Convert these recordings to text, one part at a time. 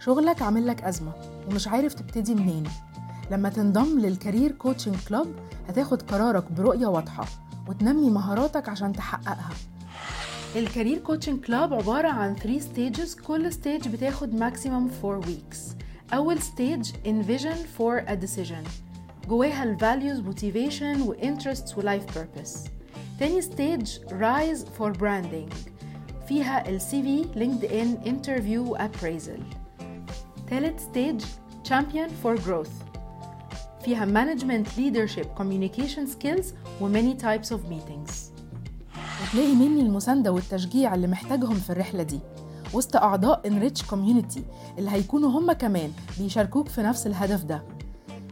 شغلك عامل لك أزمة ومش عارف تبتدي منين. لما تنضم لل career coaching club هتاخد قرارك برؤية واضحة وتنمي مهاراتك عشان تحققها. ال career coaching club عبارة عن 3 stages كل stage بتاخد maximum 4 weeks. أول stage envision for a decision. جواها ال values motivation و interests و life purpose. تاني stage rise for branding. فيها ال CV LinkedIn interview و appraisal. تالت ستيج Champion for Growth فيها Management Leadership Communication Skills و many types of meetings وتلاقي مني المساندة والتشجيع اللي محتاجهم في الرحلة دي وسط أعضاء Enrich Community اللي هيكونوا هم كمان بيشاركوك في نفس الهدف ده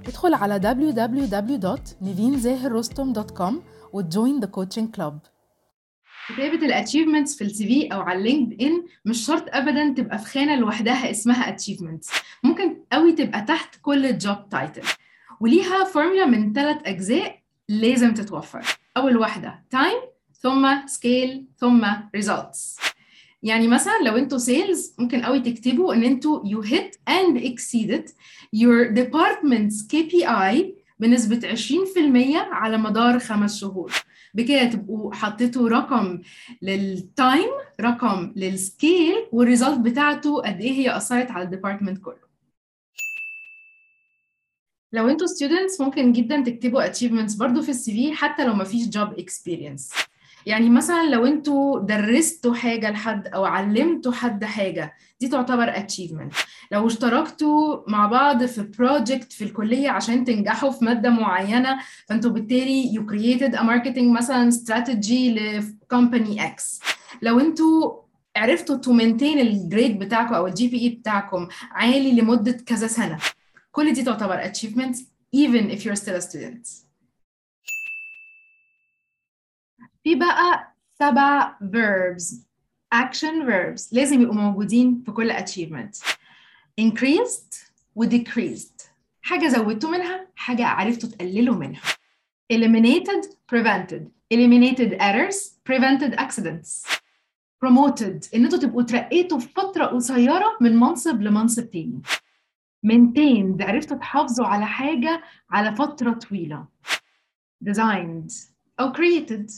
ادخل على www.nivinzahirrostom.com to join the coaching club كتابة ال achievements في ال CV أو على ال LinkedIn مش شرط ابدا تبقى في خانة لوحدها اسمها achievements ممكن قوي تبقى تحت كل job title وليها فورمولا من ثلاث أجزاء لازم تتوفر. أول واحدة time ثم scale ثم results. يعني مثلا لو أنتوا sales ممكن قوي تكتبوا إن أنتوا you hit and exceeded your department's KPI بنسبة 20% على مدار خمس شهور. بكده تبقوا حطيتوا رقم لل time رقم لل scale وال result بتاعته قد إيه هي أثرت على ال department كله. لو أنتوا students ممكن جدا تكتبوا achievements برضو في ال CV حتى لو ما فيش job experience. يعني مثلا لو أنتوا درستوا حاجة لحد أو علمتوا حد حاجة دي تعتبر achievement. لو اشتركتوا مع بعض في project في الكلية عشان تنجحوا في مادة معينة فانتوا بالتالي you created a marketing مثلا strategy ل company X. لو أنتوا عرفتوا to maintain ال grade بتاعكم أو ال GPA بتاعكم عالي لمدة كذا سنة. كل دي تعتبر achievements even if you're still a student. في بقى سبع verbs action verbs. لازم يبقوا موجودين في كل achievement. increased و decreased. حاجة زودتوا منها حاجة عرفتوا تقللوا منها. eliminated prevented. eliminated errors prevented accidents. promoted. إن أنتوا تبقوا ترقيتوا في فترة قصيرة من منصب لمنصب تاني. maintained. عرفتوا تحافظوا على حاجة على فترة طويلة. designed. أو created.